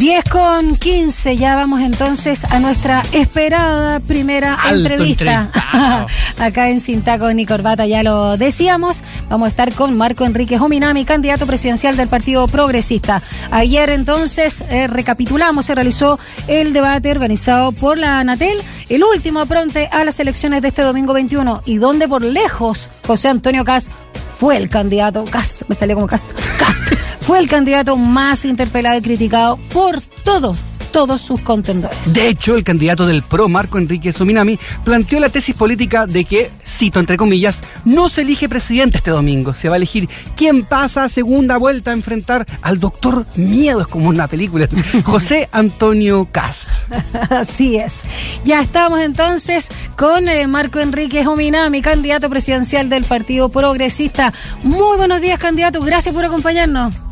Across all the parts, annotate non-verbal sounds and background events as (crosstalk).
10 con 15, ya vamos entonces a nuestra esperada primera Alto entrevista. (laughs) Acá en Cintaco ni Corbata, ya lo decíamos. Vamos a estar con Marco Enrique Jominami, candidato presidencial del Partido Progresista. Ayer entonces, eh, recapitulamos, se realizó el debate organizado por la Anatel, el último pronte a las elecciones de este domingo 21, y donde por lejos José Antonio Cast fue el candidato, Cast, me salió como Cast, Cast, fue el candidato más interpelado y criticado por todos, todos sus contendores. De hecho, el candidato del PRO, Marco Enrique Sominami, planteó la tesis política de que, cito entre comillas, no se elige presidente este domingo. Se va a elegir quién pasa a segunda vuelta a enfrentar al doctor Miedo, es como una película, (laughs) José Antonio Cast. (laughs) Así es. Ya estamos entonces con eh, Marco Enrique Jominami, candidato presidencial del Partido Progresista. Muy buenos días, candidato. Gracias por acompañarnos.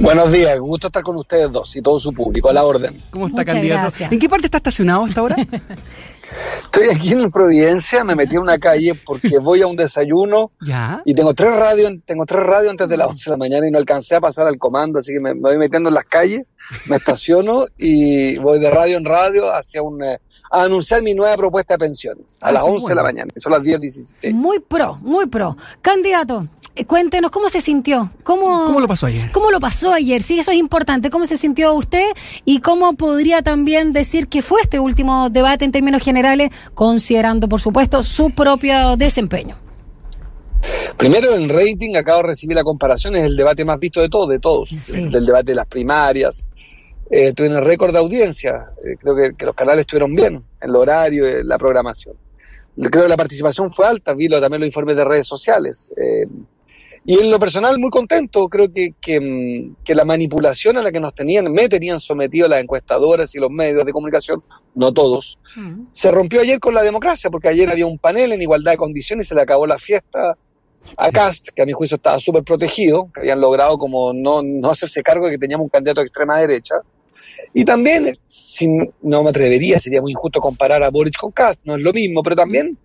Buenos días, gusto estar con ustedes dos y todo su público, a la orden. ¿Cómo está, Muchas candidato? gracias. ¿En qué parte está estacionado hasta ahora? (laughs) Estoy aquí en Providencia, me metí en una calle porque voy a un desayuno (laughs) ya. y tengo tres radios, tengo tres radios antes de las 11 de la mañana y no alcancé a pasar al comando, así que me, me voy metiendo en las calles, me estaciono y voy de radio en radio hacia un eh, a anunciar mi nueva propuesta de pensiones a Ah, las eso 11 es de la mañana, son las 10:16. Muy pro, muy pro. Candidato, cuéntenos cómo se sintió. ¿Cómo, ¿Cómo lo pasó ayer? ¿Cómo lo pasó ayer? Sí, eso es importante. ¿Cómo se sintió usted? Y cómo podría también decir que fue este último debate en términos generales, considerando, por supuesto, su propio desempeño. Primero el rating, acabo de recibir la comparación, es el debate más visto de todos, de todos, Sí. del debate de las primarias. Eh, tuve el récord de audiencia, eh, creo que, que los canales estuvieron bien en el horario, en la programación. Creo que la participación fue alta, vi lo- también los informes de redes sociales. eh, y en lo personal, muy contento, creo que, que, mm, que la manipulación a la que nos tenían, me tenían sometido las encuestadoras y los medios de comunicación, no todos, se rompió ayer con la democracia, porque ayer había un panel en igualdad de condiciones y se le acabó la fiesta a Cast, que a mi juicio estaba súper protegido, que habían logrado como no, no hacerse cargo de que teníamos un candidato de extrema derecha. Y también, sin, no me atrevería, sería muy injusto comparar a Boric con Cast, no es lo mismo, pero también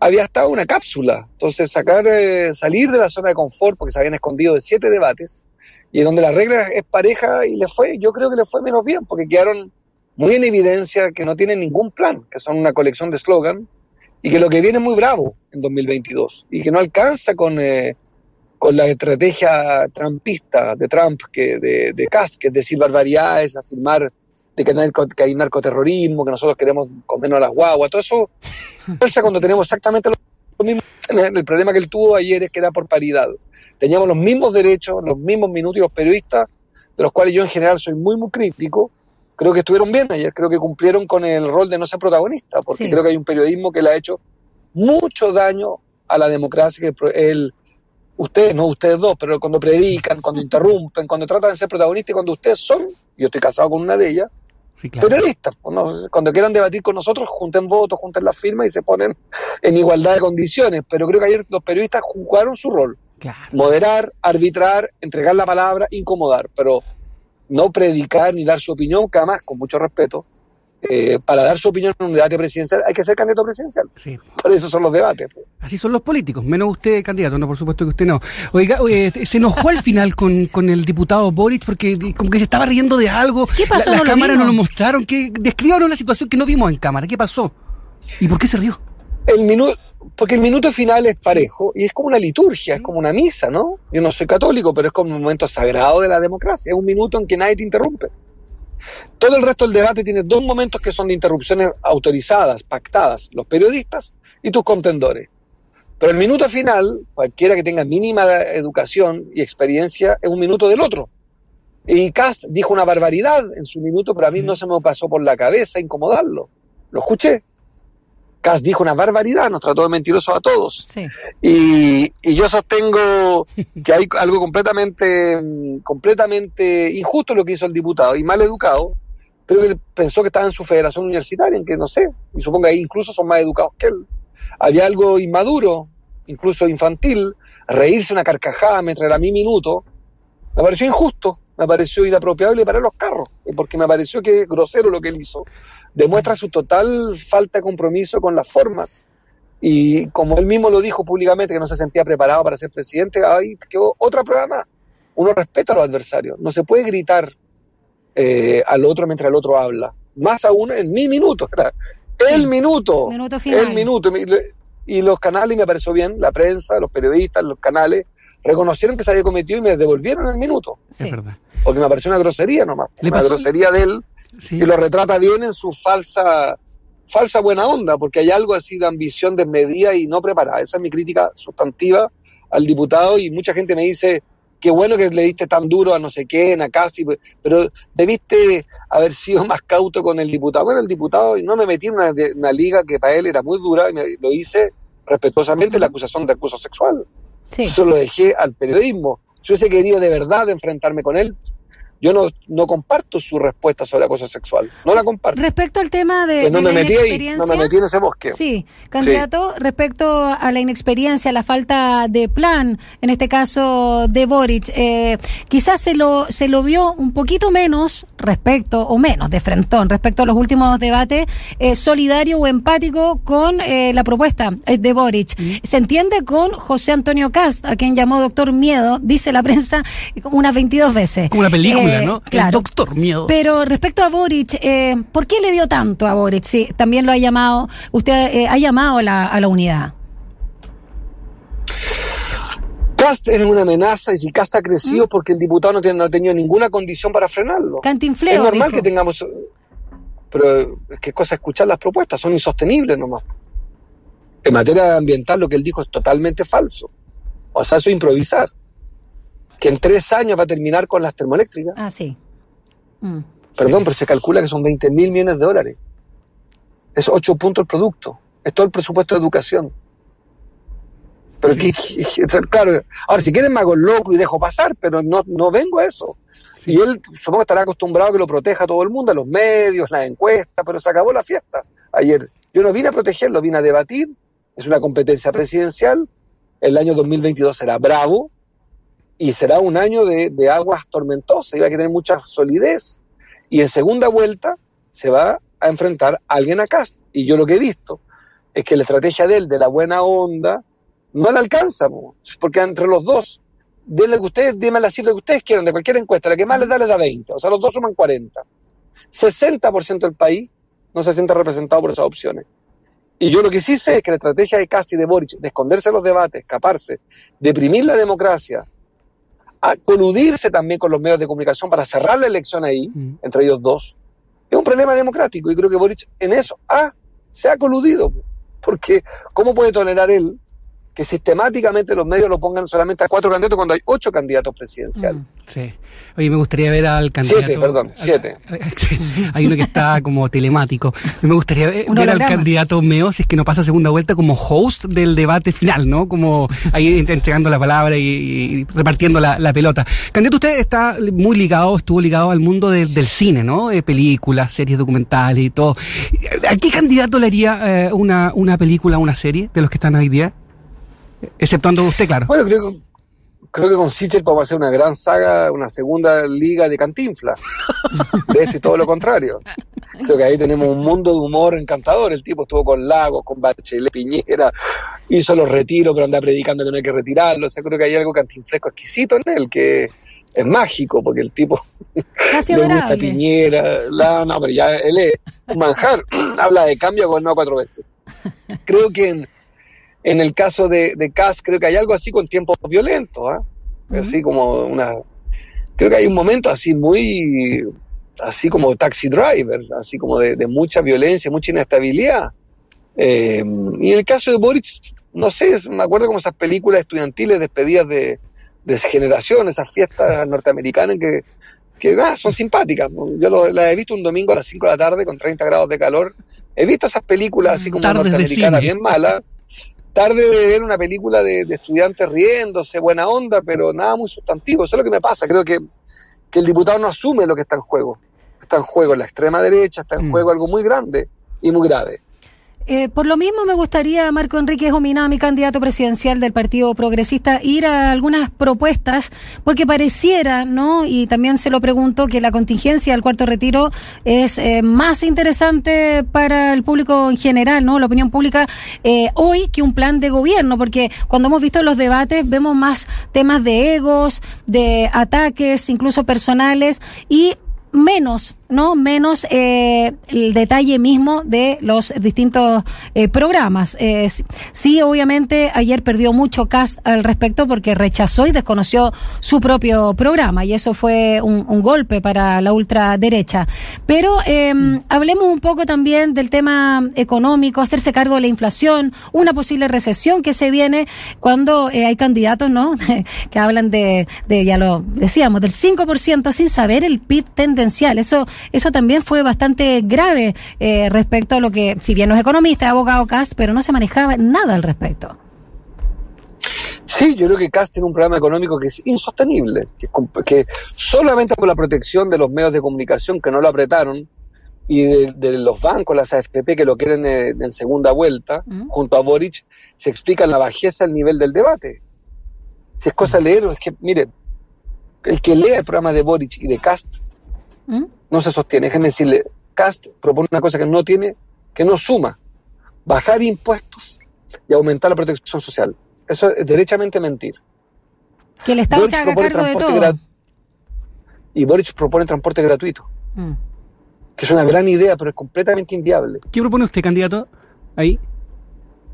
había estado una cápsula. Entonces, sacar, eh, salir de la zona de confort, porque se habían escondido de siete debates, y donde la regla es pareja y le fue, yo creo que le fue menos bien, porque quedaron muy en evidencia que no tienen ningún plan, que son una colección de eslogan, y que lo que viene es muy bravo en 2022, y que no alcanza con, eh, con la estrategia trumpista de Trump, que de, de Cast, que es decir barbaridades, afirmar de que, hay, que hay narcoterrorismo, que nosotros queremos comernos a las guaguas, todo eso cuando tenemos exactamente lo mismo. El el problema que él tuvo ayer es que era por paridad. Teníamos los mismos derechos, los mismos minutos y los periodistas, de los cuales yo en general soy muy, muy crítico, creo que estuvieron bien ayer, creo que cumplieron con el rol de no ser protagonista, porque Sí. creo que hay un periodismo que le ha hecho mucho daño a la democracia, que el, ustedes, no ustedes dos, pero cuando predican, cuando (laughs) interrumpen, cuando tratan de ser protagonistas, y cuando ustedes son, yo estoy casado con una de ellas, Sí, claro. periodistas. pues, ¿no? Cuando quieran debatir con nosotros, junten votos, junten las firmas y se ponen en igualdad de condiciones. Pero creo que ayer los periodistas jugaron su rol. Claro. Moderar, arbitrar, entregar la palabra, incomodar, pero no predicar ni dar su opinión, que además, con mucho respeto, eh, para dar su opinión en un debate presidencial hay que ser candidato presidencial. Sí. Por eso son los debates. Así son los políticos, menos usted, candidato, no, por supuesto que usted no. Oiga, oye, se enojó al final con, con el diputado Boric porque como que se estaba riendo de algo. ¿Qué pasó? La- las cámaras no lo mostraron. Que, descríbanos la situación que no vimos en cámara. ¿Qué pasó? ¿Y por qué se rió? El minuto, porque el minuto final es parejo y es como una liturgia, es como una misa, ¿no? Yo no soy católico, pero es como un momento sagrado de la democracia, es un minuto en que nadie te interrumpe. Todo el resto del debate tiene dos momentos que son de interrupciones autorizadas, pactadas, los periodistas y tus contendores. Pero el minuto final, cualquiera que tenga mínima educación y experiencia, es un minuto del otro. Y Cast dijo una barbaridad en su minuto, pero a mí no se me pasó por la cabeza incomodarlo. Lo escuché. Cast dijo una barbaridad, nos trató de mentirosos a todos. Sí. Y, y yo sostengo (laughs) que hay algo completamente, mm, completamente injusto lo que hizo el diputado y mal educado. Creo que él pensó que estaba en su federación universitaria, en que no sé, y supongo que ahí incluso son más educados que él. Había algo inmaduro, incluso infantil, reírse una carcajada mientras era mi minuto, me pareció injusto, me pareció inapropiable para los carros, porque me pareció que grosero lo que él hizo. Demuestra su total falta de compromiso con las formas. Y como él mismo lo dijo públicamente, que no se sentía preparado para ser presidente, ahí quedó otra prueba más. Uno respeta a los adversarios. No se puede gritar eh, al otro mientras el otro habla. Más aún en mi minuto, el minuto, el minuto. Y los canales, me pareció bien, la prensa, los periodistas, los canales, reconocieron que se había cometido y me devolvieron el minuto. Es verdad. Porque me pareció una grosería nomás. una grosería de él y lo retrata bien en su falsa falsa buena onda, porque hay algo así de ambición desmedida y no preparada. Esa es mi crítica sustantiva al diputado y mucha gente me dice, qué bueno que le diste tan duro a no sé quién, a casi, pero debiste haber sido (laughs) más cauto con el diputado. Bueno, el diputado, y no me metí en una, liga que para él era muy dura, y lo hice respetuosamente la acusación de acuso sexual. Eso lo dejé al periodismo. Si hubiese querido de verdad enfrentarme con él, yo no, no comparto su respuesta sobre acoso sexual. No la comparto. Respecto al tema de, no la me inexperiencia. no me metí en ese bosque. Sí, candidato, respecto a la inexperiencia, la falta de plan, en este caso de Boric, eh, quizás se lo, se lo vio un poquito menos respecto, o menos de frentón, respecto a los últimos debates, eh, solidario o empático con eh, la propuesta de Boric. Se entiende con José Antonio Cast, a quien llamó doctor Miedo, dice la prensa unas 22 veces. Como una película. El doctor miedo. Pero respecto a Boric, eh, ¿por qué le dio tanto a Boric? Sí, también lo ha llamado, usted eh, ha llamado a la, unidad. Cast es una amenaza y si Cast ha crecido ¿Mm? porque el diputado no, tiene, no ha tenido ninguna condición para frenarlo. Cantinfleo, es normal que tengamos... Pero es que cosa escuchar las propuestas, son insostenibles nomás. En materia ambiental lo que él dijo es totalmente falso. O sea, eso es improvisar que en tres años va a terminar con las termoeléctricas. Ah, sí. Mm. Perdón, pero se calcula que son 20 mil millones de dólares. Es ocho puntos el producto. Es todo el presupuesto de educación. Pero claro, ahora si quieren me hago loco y dejo pasar, pero no, no vengo a eso. Y él supongo que estará acostumbrado a que lo proteja todo el mundo, a los medios, las encuestas, pero se acabó la fiesta ayer. Yo no vine a protegerlo, vine a debatir. Es una competencia presidencial. El año 2022 será bravo, y será un año de, aguas tormentosas, y va a tener mucha solidez. Y en segunda vuelta se va a enfrentar a alguien a Cast. Y yo lo que he visto es que la estrategia de él, de la buena onda, no la alcanza, porque entre los dos, denle que ustedes, dime la cifra que ustedes quieran de cualquier encuesta, la que más les da les da 20, o sea, los dos suman 40. 60% del país no se siente representado por esas opciones. Y yo lo que sí sé es que la estrategia de Cast y de Boric, de esconderse en los debates, escaparse, deprimir la democracia, a coludirse también con los medios de comunicación para cerrar la elección ahí, mm. entre ellos dos, es un problema democrático y creo que Boric en eso ah, se ha coludido. Porque, ¿cómo puede tolerar él que sistemáticamente los medios lo pongan solamente a cuatro candidatos cuando hay ocho candidatos presidenciales. Mm, sí. Oye, me gustaría ver al candidato. Siete, perdón, (laughs) siete. hay uno que está como telemático. Me gustaría ver, al candidato Meo si es que no pasa segunda vuelta como host del debate final, ¿no? Como ahí entregando la palabra y, repartiendo la, pelota. Candidato, usted está muy ligado, estuvo ligado al mundo del cine, ¿no? De películas, series documentales y todo. ¿A qué candidato le haría eh, una, una película, una serie de los que están hoy día? Exceptuando usted, claro. Bueno, creo, creo que con Sichel podemos hacer una gran saga, una segunda liga de cantinfla. De este y todo lo contrario. Creo que ahí tenemos un mundo de humor encantador. El tipo estuvo con Lagos, con Bachelet Piñera, hizo los retiros, pero anda predicando que no hay que retirarlo. O sea, creo que hay algo cantinflesco exquisito en él que es mágico, porque el tipo le gusta Piñera. La, no, pero ya él es un manjar. Habla de cambio con no cuatro veces. Creo que en en el caso de, de Cass, creo que hay algo así con tiempos violentos, ¿ah? así como una... Creo que hay un momento así muy, así como taxi driver, así como de, mucha violencia, mucha inestabilidad. Eh, y en el caso de Boris, no sé, me acuerdo como esas películas estudiantiles despedidas de, de generación, esas fiestas norteamericanas que, que ah, son simpáticas. Yo las he visto un domingo a las 5 de la tarde con 30 grados de calor. He visto esas películas así como norteamericanas bien malas tarde de ver una película de, estudiantes riéndose, buena onda, pero nada muy sustantivo. Eso es lo que me pasa. Creo que, que el diputado no asume lo que está en juego. Está en juego la extrema derecha, está en mm. juego algo muy grande y muy grave. Eh, por lo mismo me gustaría, Marco Enrique mi candidato presidencial del Partido Progresista, ir a algunas propuestas, porque pareciera, ¿no? Y también se lo pregunto, que la contingencia del cuarto retiro es eh, más interesante para el público en general, ¿no? La opinión pública eh, hoy que un plan de gobierno, porque cuando hemos visto los debates vemos más temas de egos, de ataques, incluso personales, y menos, ¿no? Menos eh, el detalle mismo de los distintos eh, programas. Eh, sí, obviamente, ayer perdió mucho cast al respecto porque rechazó y desconoció su propio programa y eso fue un, un golpe para la ultraderecha. Pero eh, hablemos un poco también del tema económico, hacerse cargo de la inflación, una posible recesión que se viene cuando eh, hay candidatos, ¿no? (laughs) que hablan de, de, ya lo decíamos, del 5% sin saber el PIB tendencial. Eso, eso también fue bastante grave eh, respecto a lo que, si bien no es economista, es abogado Cast, pero no se manejaba nada al respecto. Sí, yo creo que Cast tiene un programa económico que es insostenible, que, que solamente por la protección de los medios de comunicación que no lo apretaron y de, de los bancos, las AFP que lo quieren en, en segunda vuelta, ¿Mm? junto a Boric, se explica la bajeza del nivel del debate. Si es cosa de leer, es que, mire, el que lea el programa de Boric y de Cast ¿Mm? no se sostiene. Déjenme decirle, Cast propone una cosa que no tiene, que no suma. Bajar impuestos y aumentar la protección social. Eso es derechamente mentir. Que el Estado Boric se haga cargo de todo. Y Boric propone transporte gratuito. Mm. Que es una gran idea, pero es completamente inviable. ¿Qué propone usted, candidato? Ahí.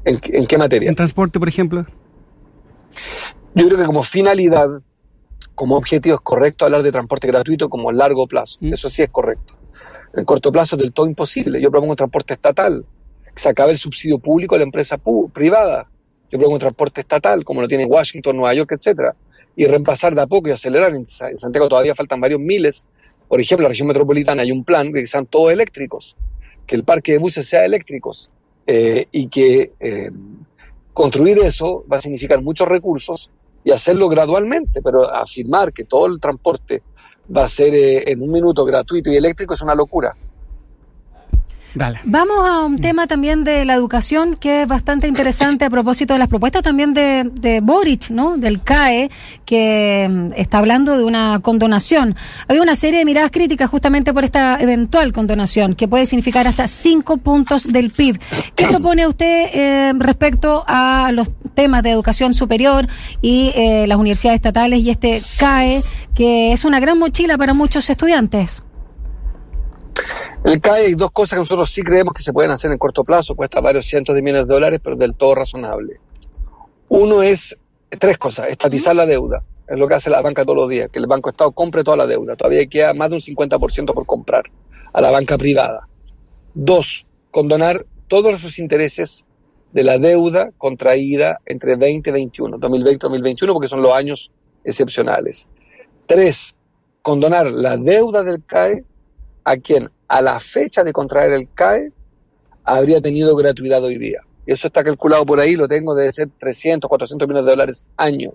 ¿En, ¿En, qué materia? En transporte, por ejemplo. Yo creo que como finalidad, como objetivo es correcto hablar de transporte gratuito como largo plazo. ¿Mm? Eso sí es correcto. En corto plazo es del todo imposible. Yo propongo un transporte estatal, que se acabe el subsidio público a la empresa privada yo propongo un transporte estatal, como lo tiene Washington, Nueva York, etcétera, y reemplazar de a poco y acelerar. En Santiago todavía faltan varios miles. Por ejemplo, en la región metropolitana hay un plan de que sean todos eléctricos, que el parque de buses sea eléctricos, eh, y que eh, construir eso va a significar muchos recursos y hacerlo gradualmente, pero afirmar que todo el transporte va a ser eh, en un minuto gratuito y eléctrico es una locura. Dale. Vamos a un tema también de la educación que es bastante interesante a propósito de las propuestas también de, de Boric, ¿no? Del CAE, que mm, está hablando de una condonación. Hay una serie de miradas críticas justamente por esta eventual condonación, que puede significar hasta cinco puntos del PIB. ¿Qué propone usted eh, respecto a los temas de educación superior y eh, las universidades estatales y este CAE, que es una gran mochila para muchos estudiantes? El CAE hay dos cosas que nosotros sí creemos que se pueden hacer en corto plazo, cuesta varios cientos de millones de dólares, pero del todo razonable. Uno es, tres cosas, estatizar la deuda, es lo que hace la banca todos los días, que el Banco Estado compre toda la deuda, todavía queda más de un 50% por comprar a la banca privada. Dos, condonar todos sus intereses de la deuda contraída entre 2021, 2020-2021, porque son los años excepcionales. Tres, condonar la deuda del CAE a quien a la fecha de contraer el CAE habría tenido gratuidad hoy día. Y eso está calculado por ahí, lo tengo, debe ser 300, 400 millones de dólares año.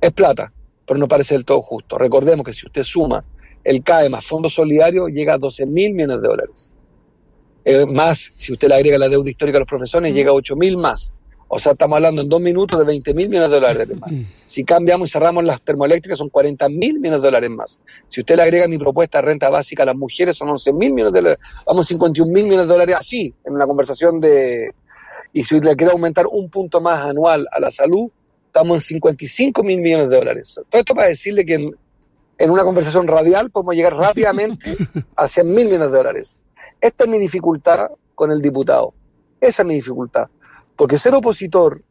Es plata, pero no parece del todo justo. Recordemos que si usted suma el CAE más fondo solidario, llega a 12 mil millones de dólares. Eh, más, si usted le agrega la deuda histórica a los profesores, mm. llega a 8 mil más. O sea, estamos hablando en dos minutos de 20 mil millones de dólares más. Si cambiamos y cerramos las termoeléctricas son 40 mil millones de dólares más. Si usted le agrega mi propuesta de renta básica a las mujeres son 11 mil millones de dólares. Vamos 51 mil millones de dólares así, en una conversación de... Y si le quiere aumentar un punto más anual a la salud, estamos en 55 mil millones de dólares. Todo esto para decirle que en, en una conversación radial podemos llegar rápidamente a 100 mil millones de dólares. Esta es mi dificultad con el diputado. Esa es mi dificultad porque ser opositor,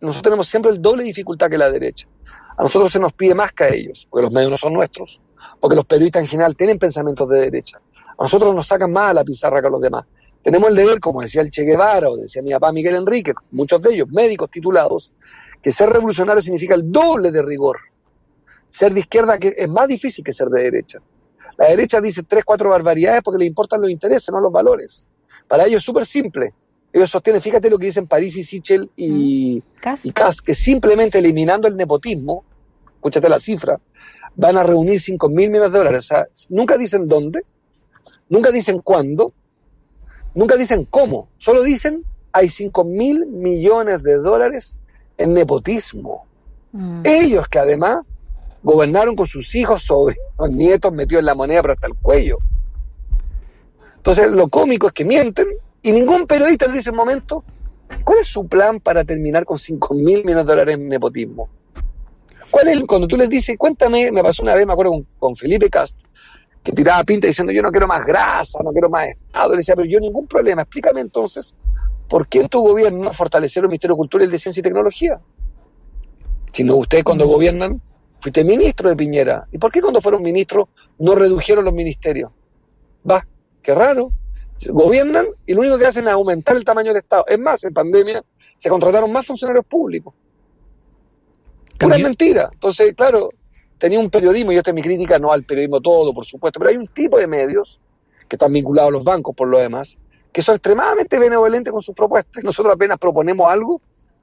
nosotros tenemos siempre el doble dificultad que la derecha. A nosotros se nos pide más que a ellos, porque los medios no son nuestros, porque los periodistas en general tienen pensamientos de derecha. A nosotros nos sacan más a la pizarra que a los demás. Tenemos el deber, como decía el Che Guevara o decía mi papá Miguel Enrique, muchos de ellos médicos titulados, que ser revolucionario significa el doble de rigor. Ser de izquierda que es más difícil que ser de derecha. La derecha dice tres, cuatro barbaridades porque le importan los intereses, no los valores. Para ellos es súper simple ellos sostienen, fíjate lo que dicen París y Sichel y, mm. y Kass, que simplemente eliminando el nepotismo, escúchate la cifra, van a reunir 5 mil millones de dólares. O sea, nunca dicen dónde, nunca dicen cuándo, nunca dicen cómo, solo dicen hay 5 mil millones de dólares en nepotismo. Mm. Ellos que además gobernaron con sus hijos, sobre los nietos metidos en la moneda pero hasta el cuello. Entonces, lo cómico es que mienten y ningún periodista en ese momento, ¿cuál es su plan para terminar con 5 mil millones de dólares en nepotismo? ¿Cuál es, cuando tú les dices, cuéntame, me pasó una vez, me acuerdo con, Felipe Cast, que tiraba pinta diciendo yo no quiero más grasa, no quiero más Estado. Le decía, pero yo ningún problema, explícame entonces por qué en tu gobierno fortalecer el Ministerio de Cultura y el de Ciencia y Tecnología. Si no, ustedes cuando gobiernan, fuiste ministro de Piñera. ¿Y por qué cuando fueron ministros no redujeron los ministerios? Va, qué raro. Gobiernan y lo único que hacen es aumentar el tamaño del Estado. Es más, en pandemia se contrataron más funcionarios públicos. Pura mentira. Entonces, claro, tenía un periodismo, y esta es mi crítica, no al periodismo todo, por supuesto, pero hay un tipo de medios que están vinculados a los bancos por lo demás, que son extremadamente benevolentes con sus propuestas. Nosotros apenas proponemos algo,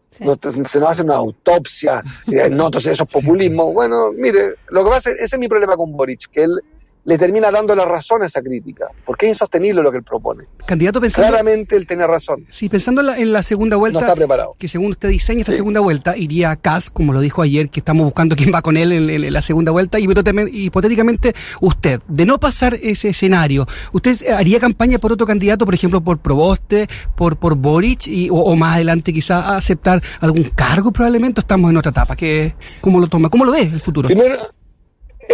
se nos hace una autopsia, y, no, entonces eso es populismo. Bueno, mire, lo que pasa, ese es mi problema con Boric, que él le termina dando la razón a esa crítica, porque es insostenible lo que él propone. Candidato pensando, Claramente él tiene razón. Sí, pensando en la, segunda vuelta, no está preparado. que según usted diseña esta segunda vuelta, iría a como lo dijo ayer, que estamos buscando quién va con él en, la segunda vuelta, y hipotéticamente usted, de no pasar ese escenario, ¿usted haría campaña por otro candidato, por ejemplo, por Proboste, por, por Boric, y, o, más adelante quizá aceptar algún cargo probablemente, o estamos en otra etapa? que ¿Cómo lo toma? ¿Cómo lo ve el futuro? Primero,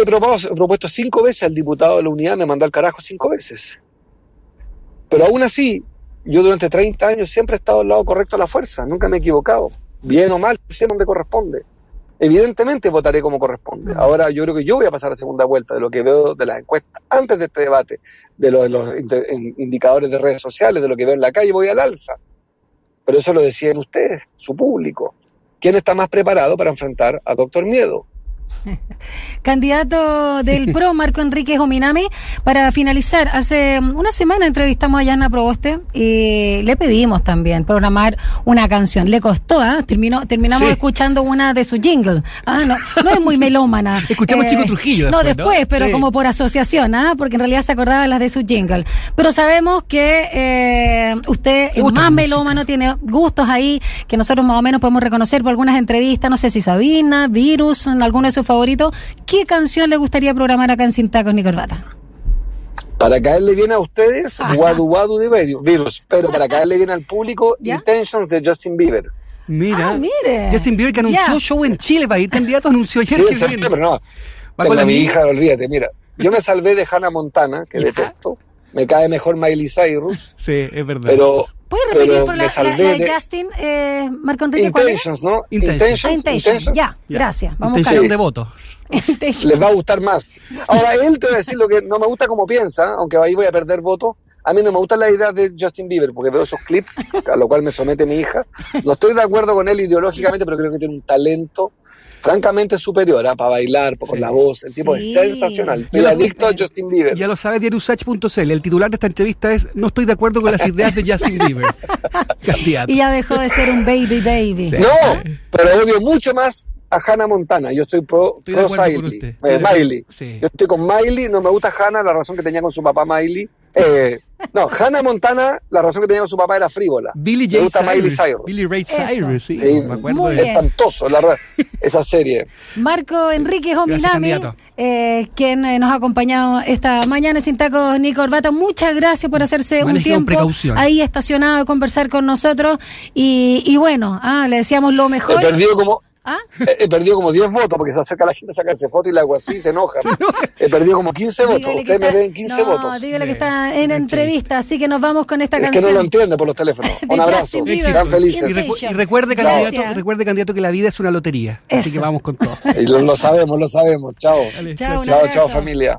he propuesto, cinco veces al diputado de la unidad, me mandó al carajo cinco veces. Pero aún así, yo durante 30 años siempre he estado al lado correcto de la fuerza, nunca me he equivocado. Bien o mal, sé dónde corresponde. Evidentemente votaré como corresponde. Ahora yo creo que yo voy a pasar a segunda vuelta de lo que veo de las encuestas antes de este debate, de los, de los indicadores de redes sociales, de lo que veo en la calle, voy al alza. Pero eso lo decían ustedes, su público. ¿Quién está más preparado para enfrentar a Doctor Miedo? (laughs) Candidato del PRO, (laughs) Marco Enrique Ominami. Para finalizar, hace una semana entrevistamos a Yana Proboste y le pedimos también programar una canción. Le costó, ¿ah? Terminó, terminamos escuchando una de su jingle. Ah, no, no es muy (laughs) melómana. Escuchamos Chico eh, Trujillo. no, después, pero como por asociación, ¿ah? Porque en realidad se acordaba las de su jingle. Pero sabemos que eh, usted es más melómano, tiene gustos ahí que nosotros más o menos podemos reconocer por algunas entrevistas. No sé si Sabina, Virus, alguno de sus favorito, ¿qué canción le gustaría programar acá en Sin Tacos ni Corbata? Para caerle bien a ustedes, Wadu Wadu de Virus, pero para caerle bien al público, (laughs) Intentions de Justin Bieber. Mira, ah, mire. Justin Bieber que anunció show en Chile para ir candidato, anunció ayer sí, que pero no. con mi hija, olvídate, mira. Yo me salvé de Hannah Montana, que detesto. Me cae mejor Miley Cyrus. Sí, es verdad. Pero ¿Puedes repetir por la, la, de Justin, eh, Marco Enrique? Intentions, ¿no? Intentions. Ah, intentions. Ya, gracias. Vamos Intención de votos. (laughs) Les va a gustar más. Ahora, él te va a decir lo que no me gusta como piensa, aunque ahí voy a perder votos. A mí no me gusta la idea de Justin Bieber, porque veo esos clips, a lo cual me somete mi hija. No estoy de acuerdo con él ideológicamente, pero creo que tiene un talento francamente superior ¿ah? para bailar, con la voz. El tipo es sensacional. El adicto a Justin Bieber. Ya lo sabe diariusach.cl. El titular de esta entrevista es No estoy de acuerdo con las ideas de Justin (laughs) Bieber. (laughs) y ya dejó de ser un baby baby. No, pero odio mucho más a Hannah Montana. Yo estoy pro, pro eh, Miley. Yo estoy con Miley. No me gusta Hannah, la razón que tenía con su papá Miley. Eh, no, Hannah Montana, la razón que tenía con su papá era frívola. Billy J. Cyrus. Billy Ray Cyrus, sí. me acuerdo de espantoso, la (laughs) esa serie. Marco Enrique Ominami, eh, quien eh, nos ha acompañado esta mañana sin tacos ni corbata. Muchas gracias por hacerse un tiempo ahí estacionado a conversar con nosotros. Y, y bueno, ah, le decíamos lo mejor. He perdido como, ¿Ah? He, perdido como 10 votos porque se acerca la gente a sacarse fotos y la hago así y se enoja. (laughs) He perdido como 15 votos. Ustedes me den 15 votos. Dígale que está en entrevista, así que nos vamos con esta canción. Es que no lo entiende por los teléfonos. (laughs) Un abrazo. Sean felices. Y, recuerde, candidato, recuerde, candidato, que la vida es una lotería. Así que vamos con todo. lo, sabemos, lo sabemos. Chao. chao, chao, familia.